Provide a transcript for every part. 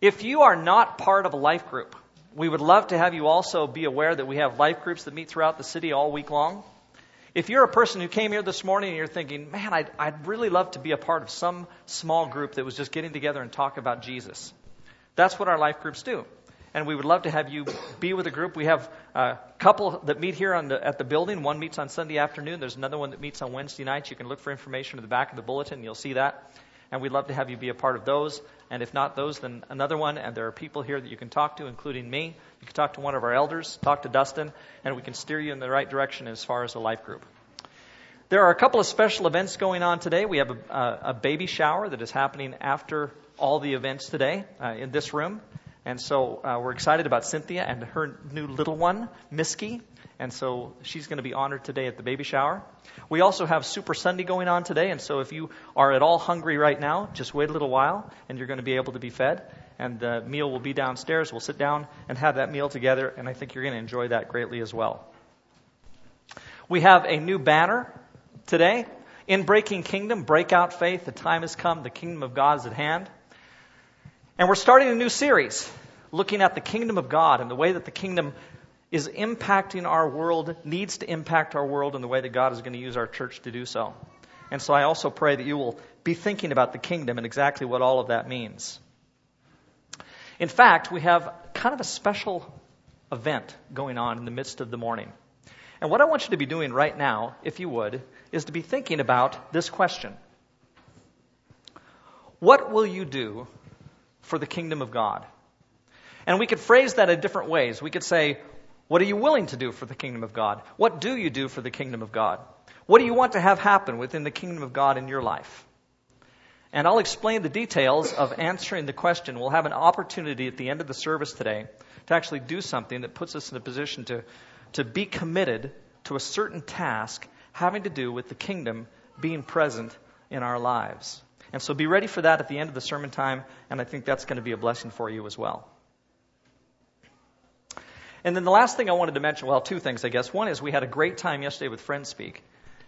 If you are not part of a life group, we would love to have you also be aware that we have life groups that meet throughout the city all week long. If you're a person who came here this morning and you're thinking, man, I'd, I'd really love to be a part of some small group that was just getting together and talk about Jesus, that's what our life groups do. And we would love to have you be with a group. We have a couple that meet here the, at the building. One meets on Sunday afternoon. There's another one that meets on Wednesday nights. You can look for information in the back of the bulletin. You'll see that. And we'd love to have you be a part of those. And if not those, then another one. And there are people here that you can talk to, including me. You can talk to one of our elders, talk to Dustin, and we can steer you in the right direction as far as the life group. There are a couple of special events going on today. We have a, a baby shower that is happening after all the events today uh, in this room. And so uh, we're excited about Cynthia and her new little one, Misky. And so she's going to be honored today at the baby shower. We also have Super Sunday going on today. And so if you are at all hungry right now, just wait a little while and you're going to be able to be fed. And the meal will be downstairs. We'll sit down and have that meal together. And I think you're going to enjoy that greatly as well. We have a new banner today. In Breaking Kingdom, break out faith. The time has come. The kingdom of God is at hand. And we're starting a new series looking at the kingdom of God and the way that the kingdom is impacting our world, needs to impact our world, in the way that God is going to use our church to do so. And so I also pray that you will be thinking about the kingdom and exactly what all of that means. In fact, we have kind of a special event going on in the midst of the morning. And what I want you to be doing right now, if you would, is to be thinking about this question What will you do for the kingdom of God? And we could phrase that in different ways. We could say, What are you willing to do for the kingdom of God? What do you do for the kingdom of God? What do you want to have happen within the kingdom of God in your life? And I'll explain the details of answering the question. We'll have an opportunity at the end of the service today to actually do something that puts us in a position to, to be committed to a certain task having to do with the kingdom being present in our lives. And so be ready for that at the end of the sermon time, and I think that's going to be a blessing for you as well. And then the last thing I wanted to mention, well, two things, I guess. One is we had a great time yesterday with Friends Speak.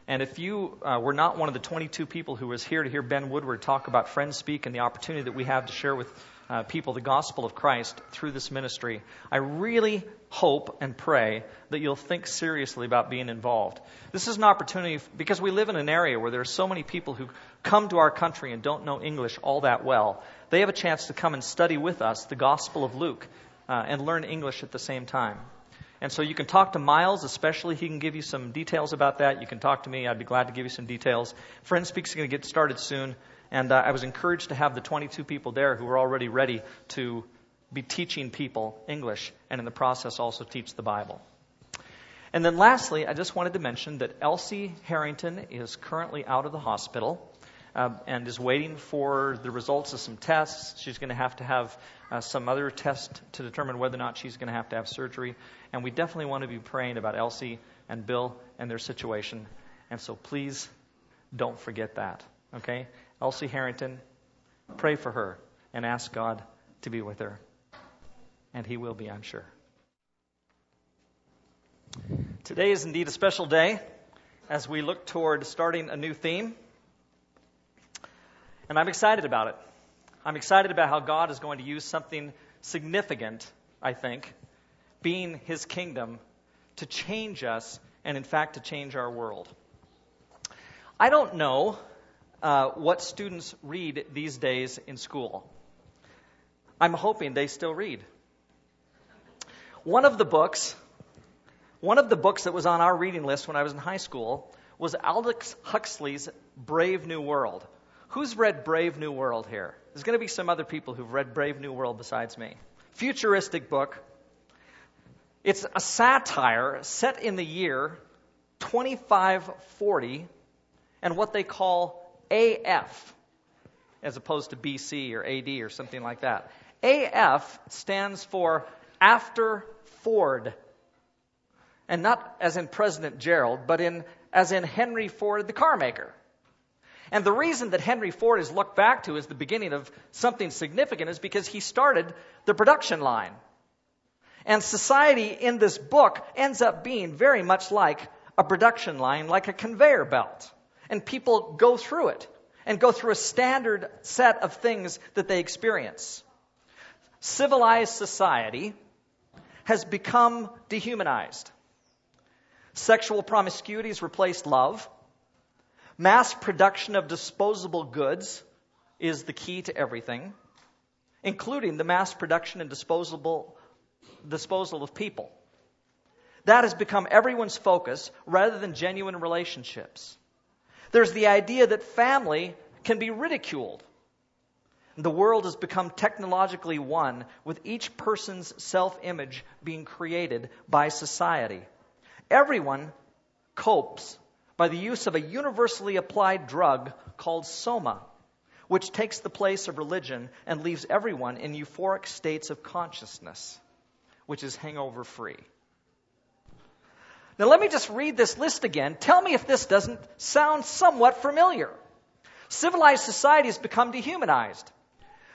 And if you uh, were not one of the 22 people who was here to hear Ben Woodward talk about Friends Speak and the opportunity that we have to share with uh, people the gospel of Christ through this ministry, I really hope and pray that you'll think seriously about being involved. This is an opportunity because we live in an area where there are so many people who come to our country and don't know English all that well. They have a chance to come and study with us the gospel of Luke uh, and learn English at the same time. And so you can talk to Miles, especially. He can give you some details about that. You can talk to me. I'd be glad to give you some details. Friend Speaks is going to get started soon. And uh, I was encouraged to have the 22 people there who were already ready to be teaching people English and in the process also teach the Bible. And then lastly, I just wanted to mention that Elsie Harrington is currently out of the hospital uh, and is waiting for the results of some tests. She's going to have to have uh, some other test to determine whether or not she's going to have to have surgery. And we definitely want to be praying about Elsie and Bill and their situation. And so please don't forget that. Okay? Elsie Harrington, pray for her and ask God to be with her. And He will be, I'm sure. Today is indeed a special day as we look toward starting a new theme. And I'm excited about it. I'm excited about how God is going to use something significant, I think, being His kingdom, to change us and, in fact, to change our world. I don't know uh, what students read these days in school. I'm hoping they still read. One of the books, one of the books that was on our reading list when I was in high school was Aldous Huxley's Brave New World. Who's read Brave New World here? There's going to be some other people who've read Brave New World besides me. Futuristic book. It's a satire set in the year 2540 and what they call AF, as opposed to BC or AD or something like that. AF stands for After Ford. And not as in President Gerald, but in, as in Henry Ford, the car maker. And the reason that Henry Ford is looked back to as the beginning of something significant is because he started the production line. And society in this book ends up being very much like a production line, like a conveyor belt. And people go through it and go through a standard set of things that they experience. civilized society has become dehumanized. Sexual promiscuity has replaced love. Mass production of disposable goods is the key to everything, including the mass production and disposable disposal of people. That has become everyone's focus rather than genuine relationships. There's the idea that family can be ridiculed. The world has become technologically one, with each person's self image being created by society. Everyone copes by the use of a universally applied drug called soma, which takes the place of religion and leaves everyone in euphoric states of consciousness, which is hangover free. Now, let me just read this list again. Tell me if this doesn't sound somewhat familiar. Civilized society has become dehumanized.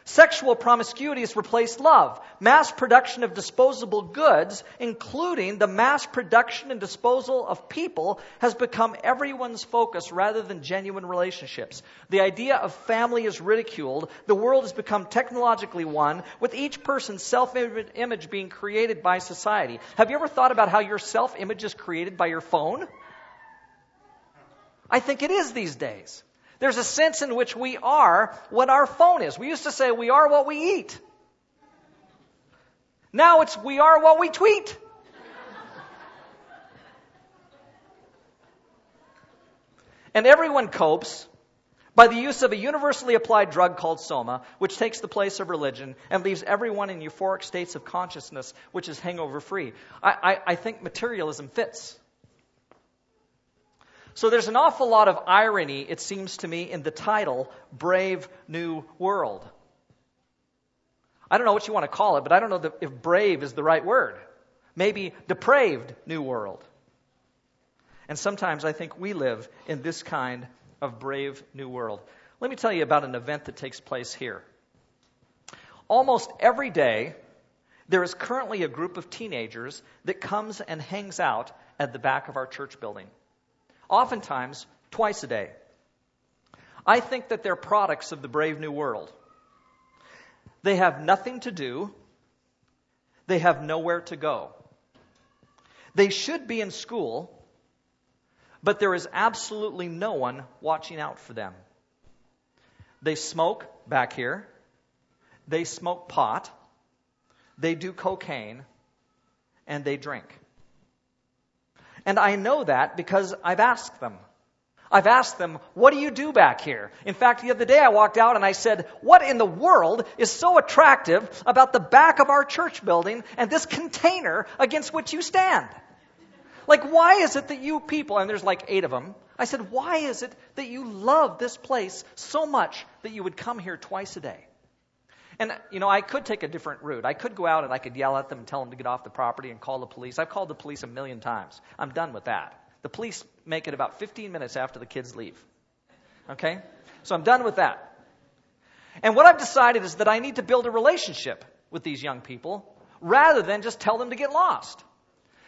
Sexual promiscuity has replaced love. Mass production of disposable goods, including the mass production and disposal of people, has become everyone's focus rather than genuine relationships. The idea of family is ridiculed. The world has become technologically one, with each person's self image being created by society. Have you ever thought about how your self image is created by your phone? I think it is these days. There's a sense in which we are what our phone is. We used to say we are what we eat. Now it's we are what we tweet. and everyone copes by the use of a universally applied drug called soma, which takes the place of religion and leaves everyone in euphoric states of consciousness, which is hangover free. I, I, I think materialism fits. So there's an awful lot of irony, it seems to me, in the title, Brave New World. I don't know what you want to call it, but I don't know if brave is the right word. Maybe depraved new world. And sometimes I think we live in this kind of brave new world. Let me tell you about an event that takes place here. Almost every day, there is currently a group of teenagers that comes and hangs out at the back of our church building oftentimes twice a day. I think that they're products of the brave new world. They have nothing to do, they have nowhere to go. They should be in school, but there is absolutely no one watching out for them. They smoke back here, they smoke pot, they do cocaine, and they drink. And I know that because I've asked them. I've asked them, what do you do back here? In fact, the other day I walked out and I said, what in the world is so attractive about the back of our church building and this container against which you stand? Like, why is it that you people, and there's like eight of them, I said, why is it that you love this place so much that you would come here twice a day? And, you know, I could take a different route. I could go out and I could yell at them and tell them to get off the property and call the police. I've called the police a million times. I'm done with that. The police make it about 15 minutes after the kids leave. Okay? So I'm done with that. And what I've decided is that I need to build a relationship with these young people rather than just tell them to get lost.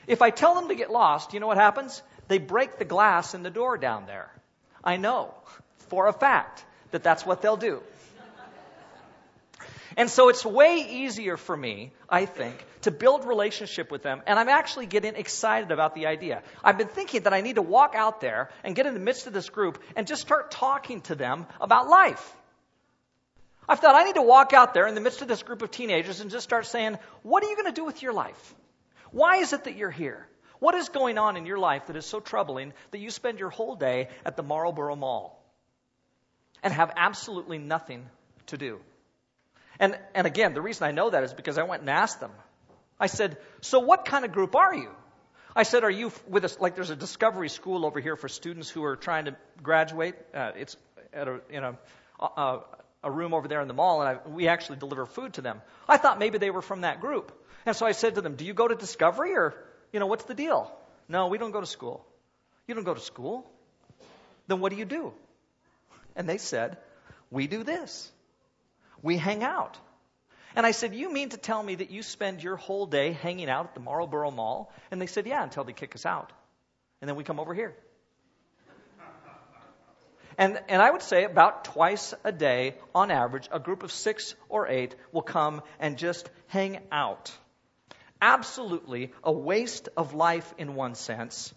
If I tell them to get lost, you know what happens? They break the glass in the door down there. I know for a fact that that's what they'll do. And so it's way easier for me, I think, to build relationship with them. And I'm actually getting excited about the idea. I've been thinking that I need to walk out there and get in the midst of this group and just start talking to them about life. I've thought I need to walk out there in the midst of this group of teenagers and just start saying, what are you going to do with your life? Why is it that you're here? What is going on in your life that is so troubling that you spend your whole day at the Marlborough Mall and have absolutely nothing to do? And, and again, the reason I know that is because I went and asked them. I said, So what kind of group are you? I said, Are you with us? Like, there's a discovery school over here for students who are trying to graduate. Uh, it's at a, in a, a, a room over there in the mall, and I, we actually deliver food to them. I thought maybe they were from that group. And so I said to them, Do you go to Discovery, or, you know, what's the deal? No, we don't go to school. You don't go to school? Then what do you do? And they said, We do this we hang out. And I said, You mean to tell me that you spend your whole day hanging out at the Marlborough Mall? And they said, Yeah, until they kick us out. And then we come over here. And, and I would say about twice a day, on average, a group of six or eight will come and just hang out. Absolutely a waste of life in one sense,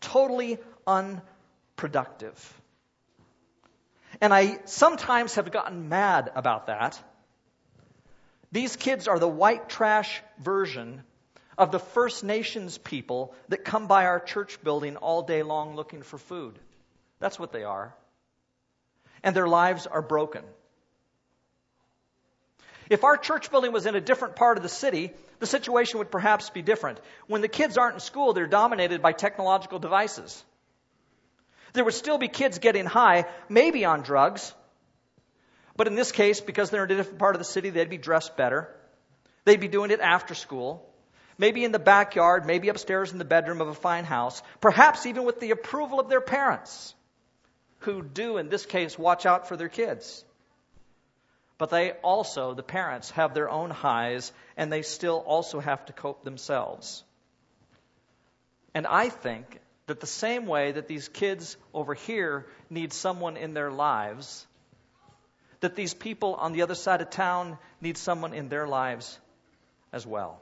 totally unproductive. And I sometimes have gotten mad about that. These kids are the white trash version of the First Nations people that come by our church building all day long looking for food. That's what they are. And their lives are broken. If our church building was in a different part of the city, the situation would perhaps be different. When the kids aren't in school, they're dominated by technological devices. There would still be kids getting high, maybe on drugs. But in this case, because they're in a different part of the city, they'd be dressed better. They'd be doing it after school maybe in the backyard, maybe upstairs in the bedroom of a fine house, perhaps even with the approval of their parents, who do, in this case, watch out for their kids. But they also, the parents, have their own highs, and they still also have to cope themselves. And I think that the same way that these kids over here need someone in their lives, that these people on the other side of town need someone in their lives as well.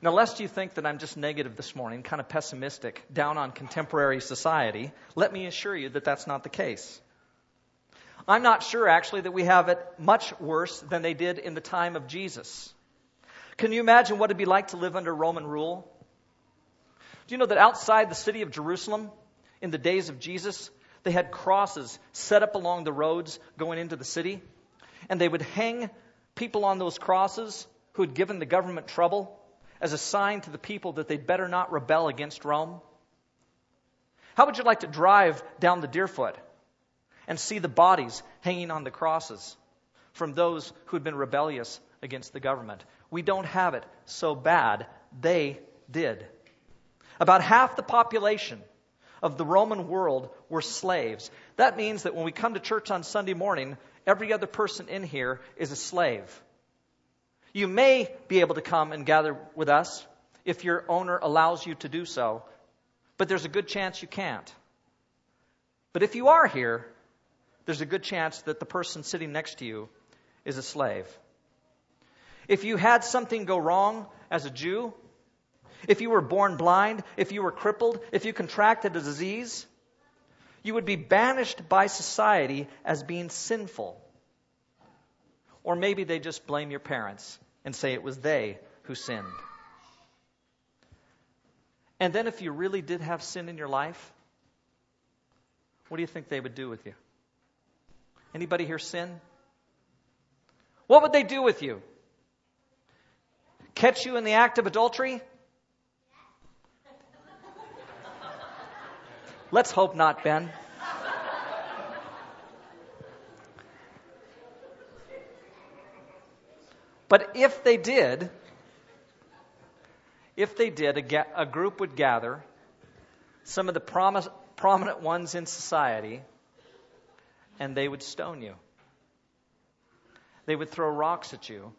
Now, lest you think that I'm just negative this morning, kind of pessimistic, down on contemporary society, let me assure you that that's not the case. I'm not sure, actually, that we have it much worse than they did in the time of Jesus. Can you imagine what it'd be like to live under Roman rule? Do you know that outside the city of Jerusalem, in the days of Jesus, they had crosses set up along the roads going into the city? And they would hang people on those crosses who had given the government trouble as a sign to the people that they'd better not rebel against Rome? How would you like to drive down the Deerfoot and see the bodies hanging on the crosses from those who had been rebellious against the government? We don't have it so bad. They did. About half the population of the Roman world were slaves. That means that when we come to church on Sunday morning, every other person in here is a slave. You may be able to come and gather with us if your owner allows you to do so, but there's a good chance you can't. But if you are here, there's a good chance that the person sitting next to you is a slave. If you had something go wrong as a Jew, if you were born blind, if you were crippled, if you contracted a disease, you would be banished by society as being sinful. Or maybe they just blame your parents and say it was they who sinned. And then, if you really did have sin in your life, what do you think they would do with you? Anybody here sin? What would they do with you? Catch you in the act of adultery? Let's hope not, Ben. But if they did, if they did, a, a group would gather, some of the promis- prominent ones in society, and they would stone you. They would throw rocks at you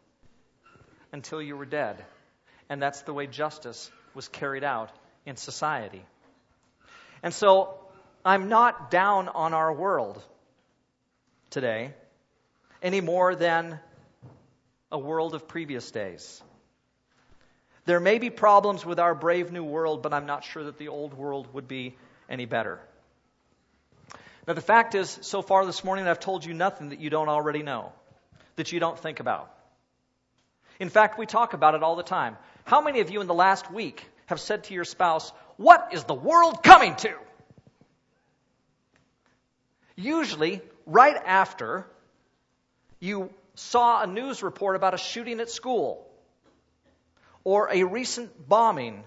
until you were dead. And that's the way justice was carried out in society. And so I'm not down on our world today any more than a world of previous days. There may be problems with our brave new world, but I'm not sure that the old world would be any better. Now, the fact is, so far this morning, I've told you nothing that you don't already know, that you don't think about. In fact, we talk about it all the time. How many of you in the last week have said to your spouse, What is the world coming to? Usually, right after you saw a news report about a shooting at school, or a recent bombing,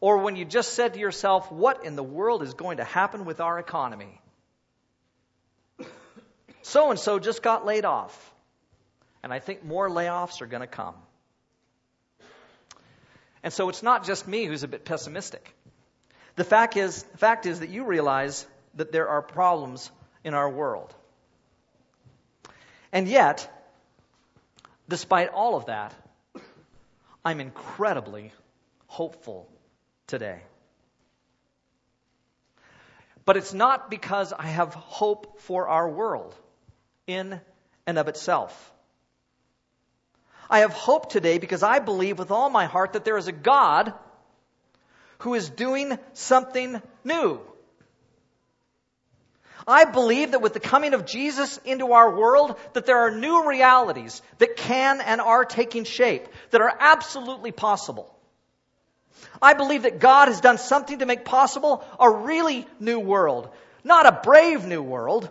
or when you just said to yourself, What in the world is going to happen with our economy? So and so just got laid off, and I think more layoffs are going to come. And so it's not just me who's a bit pessimistic. The fact is, fact is that you realize that there are problems in our world. And yet, despite all of that, I'm incredibly hopeful today. But it's not because I have hope for our world in and of itself. I have hope today because I believe with all my heart that there is a God who is doing something new. I believe that with the coming of Jesus into our world, that there are new realities that can and are taking shape, that are absolutely possible. I believe that God has done something to make possible a really new world. Not a brave new world,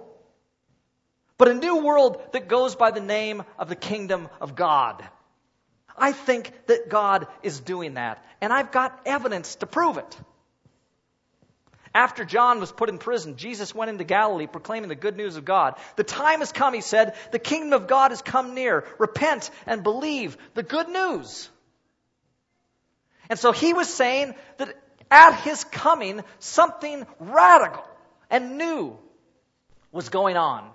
but a new world that goes by the name of the kingdom of God. I think that God is doing that, and I've got evidence to prove it. After John was put in prison, Jesus went into Galilee proclaiming the good news of God. The time has come, he said. The kingdom of God has come near. Repent and believe the good news. And so he was saying that at his coming, something radical and new was going on.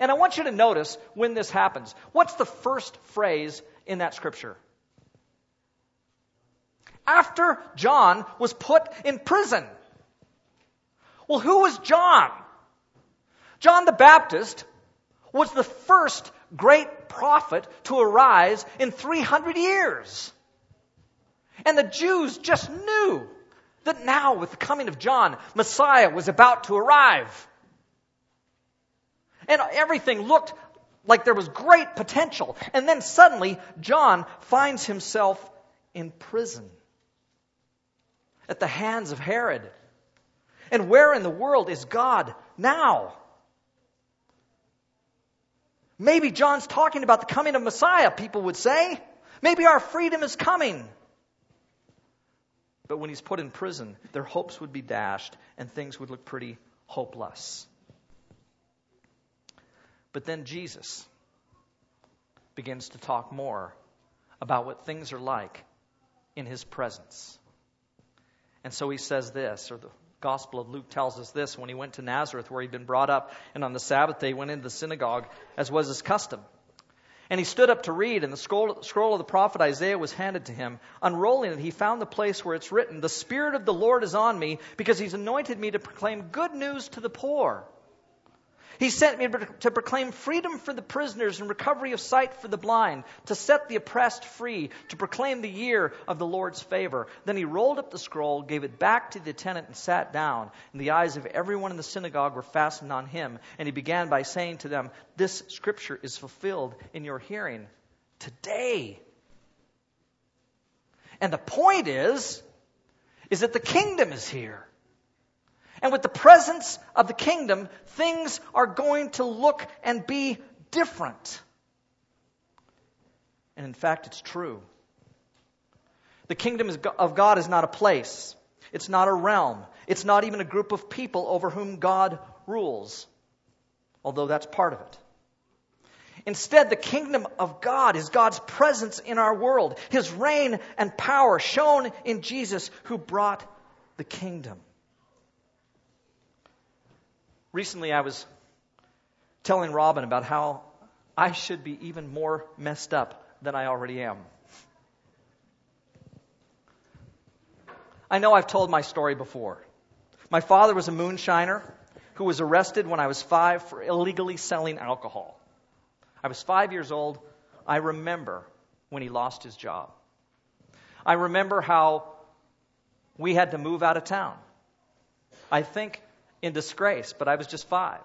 And I want you to notice when this happens. What's the first phrase in that scripture? After John was put in prison. Well, who was John? John the Baptist was the first great prophet to arise in 300 years. And the Jews just knew that now, with the coming of John, Messiah was about to arrive. And everything looked like there was great potential. And then suddenly, John finds himself in prison at the hands of Herod. And where in the world is God now? Maybe John's talking about the coming of Messiah, people would say. Maybe our freedom is coming. But when he's put in prison, their hopes would be dashed and things would look pretty hopeless. But then Jesus begins to talk more about what things are like in his presence. And so he says this, or the Gospel of Luke tells us this when he went to Nazareth, where he'd been brought up, and on the Sabbath day went into the synagogue, as was his custom. And he stood up to read, and the scroll, scroll, of the prophet Isaiah was handed to him. Unrolling it, he found the place where it's written, The Spirit of the Lord is on me, because he's anointed me to proclaim good news to the poor. He sent me to proclaim freedom for the prisoners and recovery of sight for the blind, to set the oppressed free, to proclaim the year of the Lord's favor. Then he rolled up the scroll, gave it back to the attendant, and sat down. And the eyes of everyone in the synagogue were fastened on him. And he began by saying to them, This scripture is fulfilled in your hearing today. And the point is, is that the kingdom is here. And with the presence of the kingdom, things are going to look and be different. And in fact, it's true. The kingdom of God is not a place, it's not a realm, it's not even a group of people over whom God rules, although that's part of it. Instead, the kingdom of God is God's presence in our world, His reign and power shown in Jesus who brought the kingdom. Recently, I was telling Robin about how I should be even more messed up than I already am. I know I've told my story before. My father was a moonshiner who was arrested when I was five for illegally selling alcohol. I was five years old. I remember when he lost his job. I remember how we had to move out of town. I think in disgrace, but I was just five.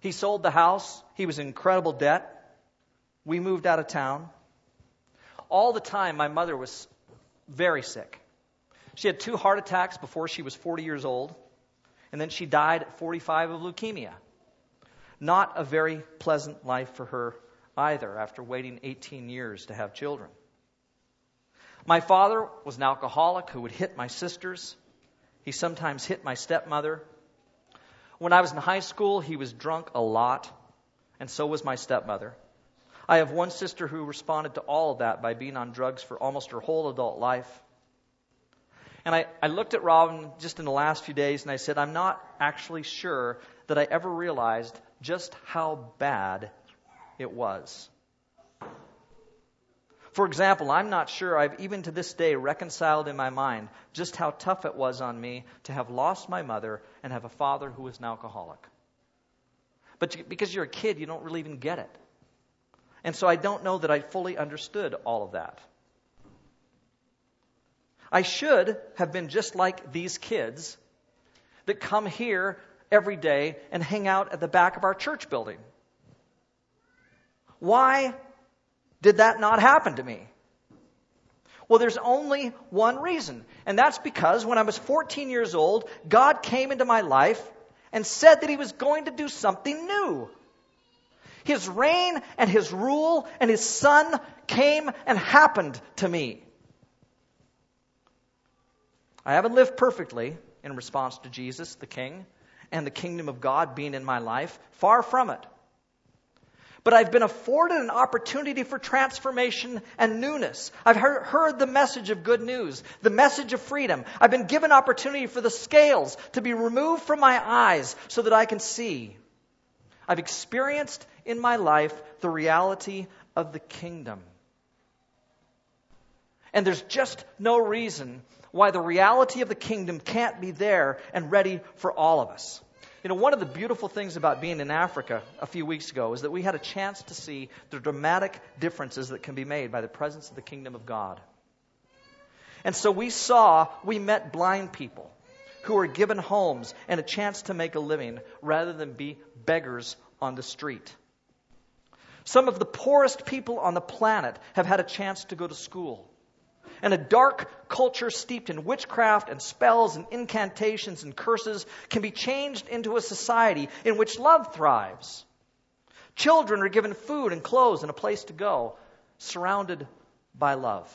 He sold the house. He was in incredible debt. We moved out of town. All the time, my mother was very sick. She had two heart attacks before she was 40 years old, and then she died at 45 of leukemia. Not a very pleasant life for her either after waiting 18 years to have children. My father was an alcoholic who would hit my sisters he sometimes hit my stepmother. When I was in high school, he was drunk a lot, and so was my stepmother. I have one sister who responded to all of that by being on drugs for almost her whole adult life. And I, I looked at Robin just in the last few days and I said, I'm not actually sure that I ever realized just how bad it was. For example, I'm not sure I've even to this day reconciled in my mind just how tough it was on me to have lost my mother and have a father who is an alcoholic. But because you're a kid, you don't really even get it. And so I don't know that I fully understood all of that. I should have been just like these kids that come here every day and hang out at the back of our church building. Why did that not happen to me? Well, there's only one reason, and that's because when I was 14 years old, God came into my life and said that He was going to do something new. His reign and His rule and His Son came and happened to me. I haven't lived perfectly in response to Jesus, the King, and the kingdom of God being in my life. Far from it. But I've been afforded an opportunity for transformation and newness. I've heard, the message of good news, the message of freedom. I've been given opportunity for the scales to be removed from my eyes so that I can see. I've experienced in my life the reality of the kingdom. And there's just no reason why the reality of the kingdom can't be there and ready for all of us. You know, one of the beautiful things about being in Africa a few weeks ago is that we had a chance to see the dramatic differences that can be made by the presence of the kingdom of God. And so we saw, we met blind people who were given homes and a chance to make a living rather than be beggars on the street. Some of the poorest people on the planet have had a chance to go to school and a dark culture steeped in witchcraft and spells and incantations and curses can be changed into a society in which love thrives. Children are given food and clothes and a place to go, surrounded by love.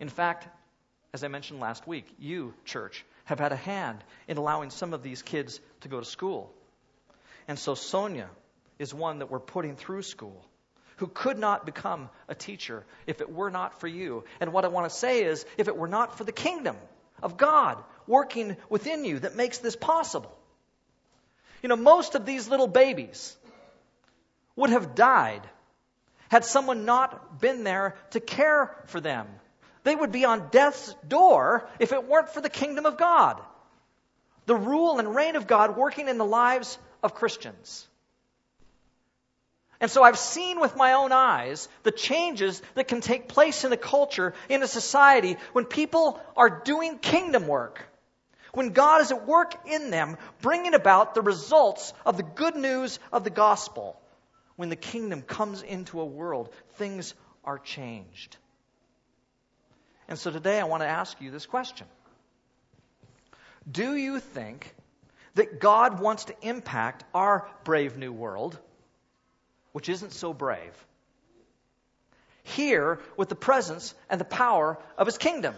In fact, as I mentioned last week, you, church, have had a hand in allowing some of these kids to go to school. And so Sonia is one that we're putting through school who could not become a teacher if it were not for you. And what I want to say is, if it were not for the kingdom of God working within you that makes this possible. You know, most of these little babies would have died had someone not been there to care for them. They would be on death's door if it weren't for the kingdom of God. The rule and reign of God working in the lives of Christians. And so I've seen with my own eyes the changes that can take place in a culture, in a society, when people are doing kingdom work. When God is at work in them, bringing about the results of the good news of the gospel. When the kingdom comes into a world, things are changed. And so today I want to ask you this question Do you think that God wants to impact our brave new world? Which isn't so brave, here with the presence and the power of his kingdom.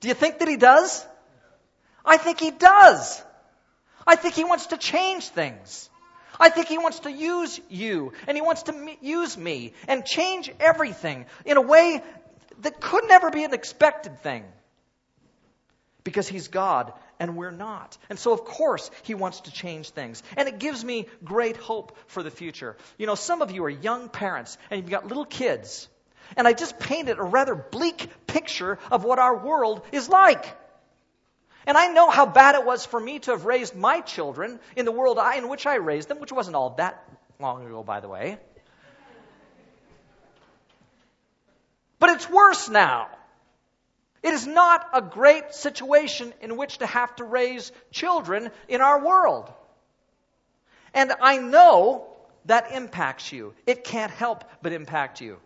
Do you think that he does? I think he does. I think he wants to change things. I think he wants to use you and he wants to use me and change everything in a way that could never be an expected thing. Because he's God and we're not. And so, of course, he wants to change things. And it gives me great hope for the future. You know, some of you are young parents and you've got little kids. And I just painted a rather bleak picture of what our world is like. And I know how bad it was for me to have raised my children in the world I, in which I raised them, which wasn't all that long ago, by the way. But it's worse now. It is not a great situation in which to have to raise children in our world. And I know that impacts you. It can't help but impact you.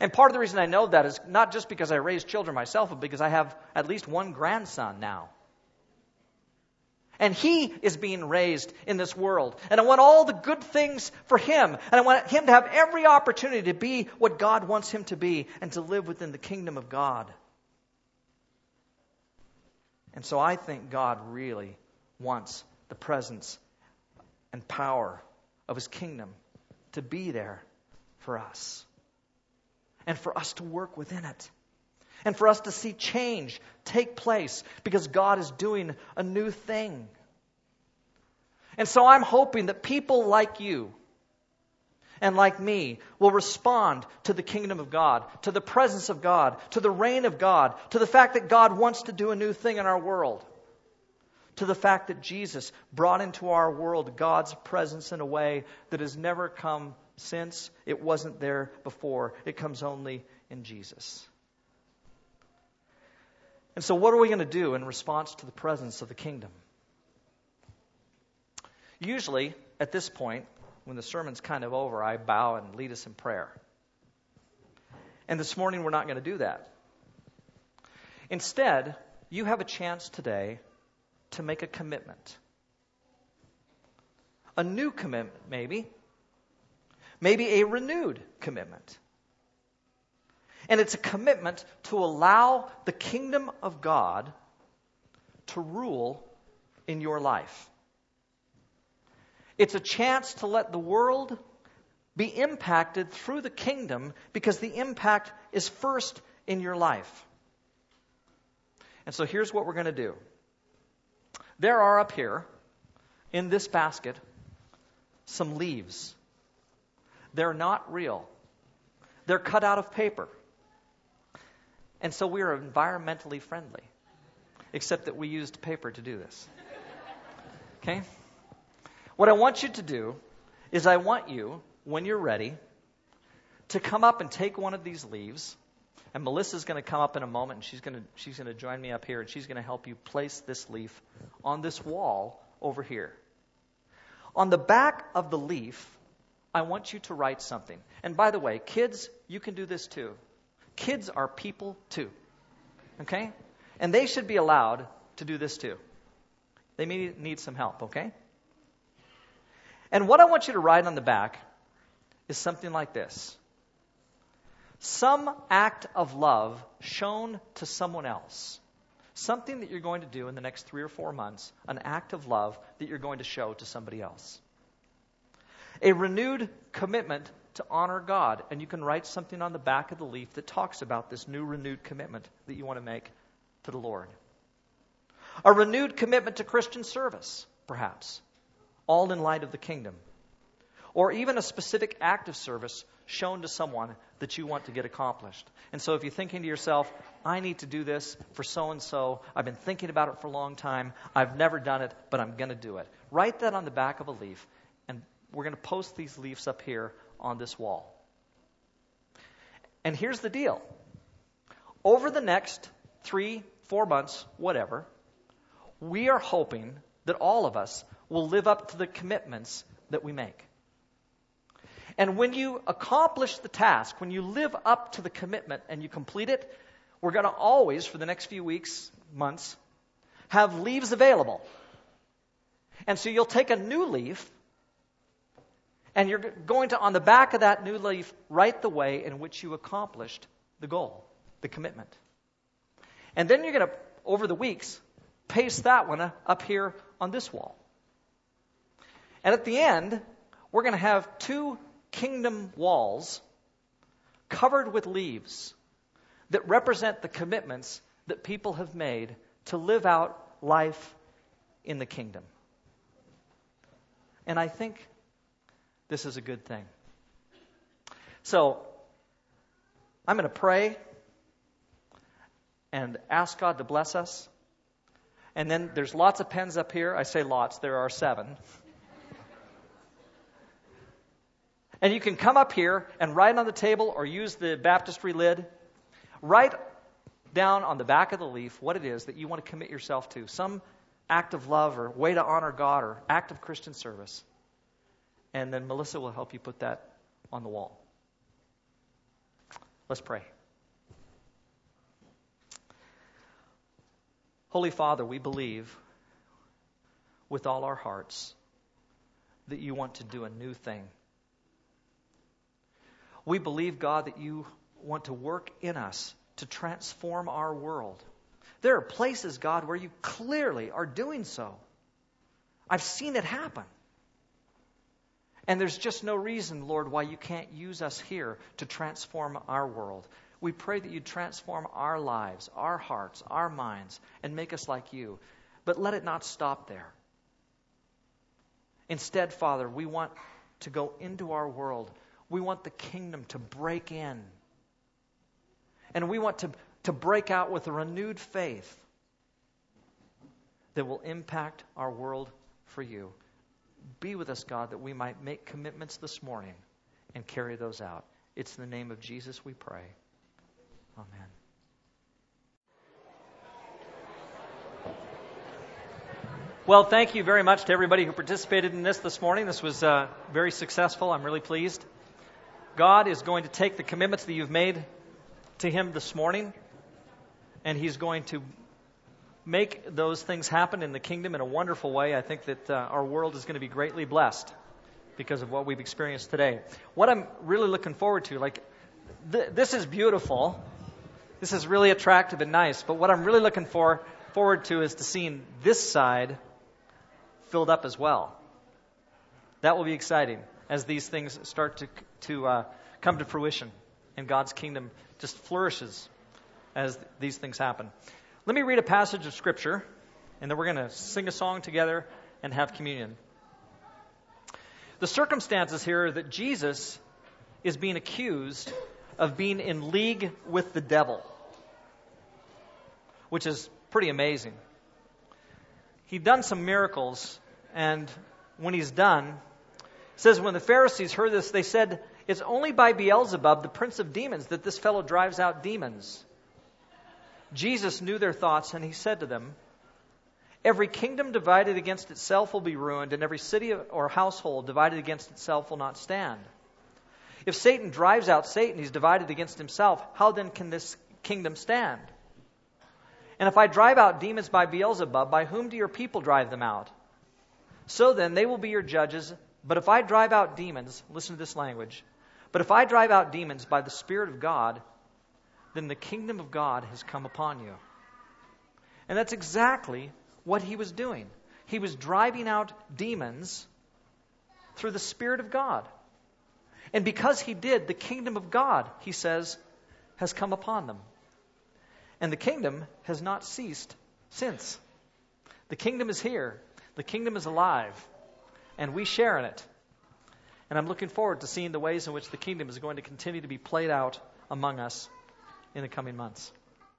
And part of the reason I know that is not just because I raise children myself, but because I have at least one grandson now. And he is being raised in this world. And I want all the good things for him. And I want him to have every opportunity to be what God wants him to be and to live within the kingdom of God. And so I think God really wants the presence and power of His kingdom to be there for us. And for us to work within it. And for us to see change take place because God is doing a new thing. And so I'm hoping that people like you and like me will respond to the kingdom of God, to the presence of God, to the reign of God, to the fact that God wants to do a new thing in our world, to the fact that Jesus brought into our world God's presence in a way that has never come since. It wasn't there before. It comes only in Jesus. And so, what are we going to do in response to the presence of the kingdom? Usually, at this point, when the sermon's kind of over, I bow and lead us in prayer. And this morning, we're not going to do that. Instead, you have a chance today to make a commitment. A new commitment, maybe. Maybe a renewed commitment. And it's a commitment to allow the kingdom of God to rule in your life. It's a chance to let the world be impacted through the kingdom because the impact is first in your life. And so here's what we're going to do. There are up here in this basket some leaves. They're not real. They're cut out of paper. And so we are environmentally friendly, except that we used paper to do this. Okay? What I want you to do is, I want you, when you're ready, to come up and take one of these leaves. And Melissa's going to come up in a moment and she's going to, she's going to join me up here and she's going to help you place this leaf on this wall over here. On the back of the leaf, I want you to write something. And by the way, kids, you can do this too. Kids are people too. Okay? And they should be allowed to do this too. They may need some help, okay? And what I want you to write on the back is something like this Some act of love shown to someone else. Something that you're going to do in the next three or four months, an act of love that you're going to show to somebody else. A renewed commitment to honor God. And you can write something on the back of the leaf that talks about this new renewed commitment that you want to make to the Lord. A renewed commitment to Christian service, perhaps all in light of the kingdom. Or even a specific act of service shown to someone that you want to get accomplished. And so if you're thinking to yourself, I need to do this for so and so, I've been thinking about it for a long time, I've never done it, but I'm going to do it. Write that on the back of a leaf, and we're going to post these leaves up here on this wall. And here's the deal over the next three, four months, whatever, we are hoping that all of us will live up to the commitments that we make. And when you accomplish the task, when you live up to the commitment and you complete it, we're going to always, for the next few weeks, months, have leaves available. And so you'll take a new leaf and you're going to, on the back of that new leaf, write the way in which you accomplished the goal, the commitment. And then you're going to, over the weeks, paste that one up here on this wall. And at the end, we're going to have two kingdom walls covered with leaves that represent the commitments that people have made to live out life in the kingdom. And I think this is a good thing. So, I'm going to pray and ask God to bless us. And then there's lots of pens up here. I say lots, there are seven. And you can come up here and write on the table or use the baptistry lid. Write down on the back of the leaf what it is that you want to commit yourself to some act of love or way to honor God or act of Christian service. And then Melissa will help you put that on the wall. Let's pray. Holy Father, we believe with all our hearts that you want to do a new thing we believe, God, that you want to work in us to transform our world. There are places, God, where you clearly are doing so. I've seen it happen. And there's just no reason, Lord, why you can't use us here to transform our world. We pray that you transform our lives, our hearts, our minds, and make us like you. But let it not stop there. Instead, Father, we want to go into our world We want the kingdom to break in. And we want to, to break out with a renewed faith that will impact our world for you. Be with us, God, that we might make commitments this morning and carry those out. It's in the name of Jesus we pray. Amen. Well, thank you very much to everybody who participated in this this morning. This was uh, very successful. I'm really pleased. God is going to take the commitments that you've made to Him this morning, and He's going to make those things happen in the kingdom in a wonderful way. I think that uh, our world is going to be greatly blessed because of what we've experienced today. What I'm really looking forward to, like, th- this is beautiful. This is really attractive and nice. But what I'm really looking for forward to is to seeing this side filled up as well. That will be exciting as these things start to to uh, come to fruition and God's kingdom just flourishes as these things happen. Let me read a passage of scripture, and then we're going to sing a song together and have communion. The circumstances here are that Jesus is being accused of being in league with the devil, which is pretty amazing. He'd done some miracles, and when he's done, says when the Pharisees heard this, they said, It's only by Beelzebub, the prince of demons, that this fellow drives out demons. Jesus knew their thoughts, and he said to them, Every kingdom divided against itself will be ruined, and every city or household divided against itself will not stand. If Satan drives out Satan, he's divided against himself. How then can this kingdom stand? And if I drive out demons by Beelzebub, by whom do your people drive them out? So then, they will be your judges. But if I drive out demons, listen to this language. But if I drive out demons by the Spirit of God, then the kingdom of God has come upon you. And that's exactly what he was doing. He was driving out demons through the Spirit of God. And because he did, the kingdom of God, he says, has come upon them. And the kingdom has not ceased since. The kingdom is here, the kingdom is alive, and we share in it. And I'm looking forward to seeing the ways in which the kingdom is going to continue to be played out among us in the coming months.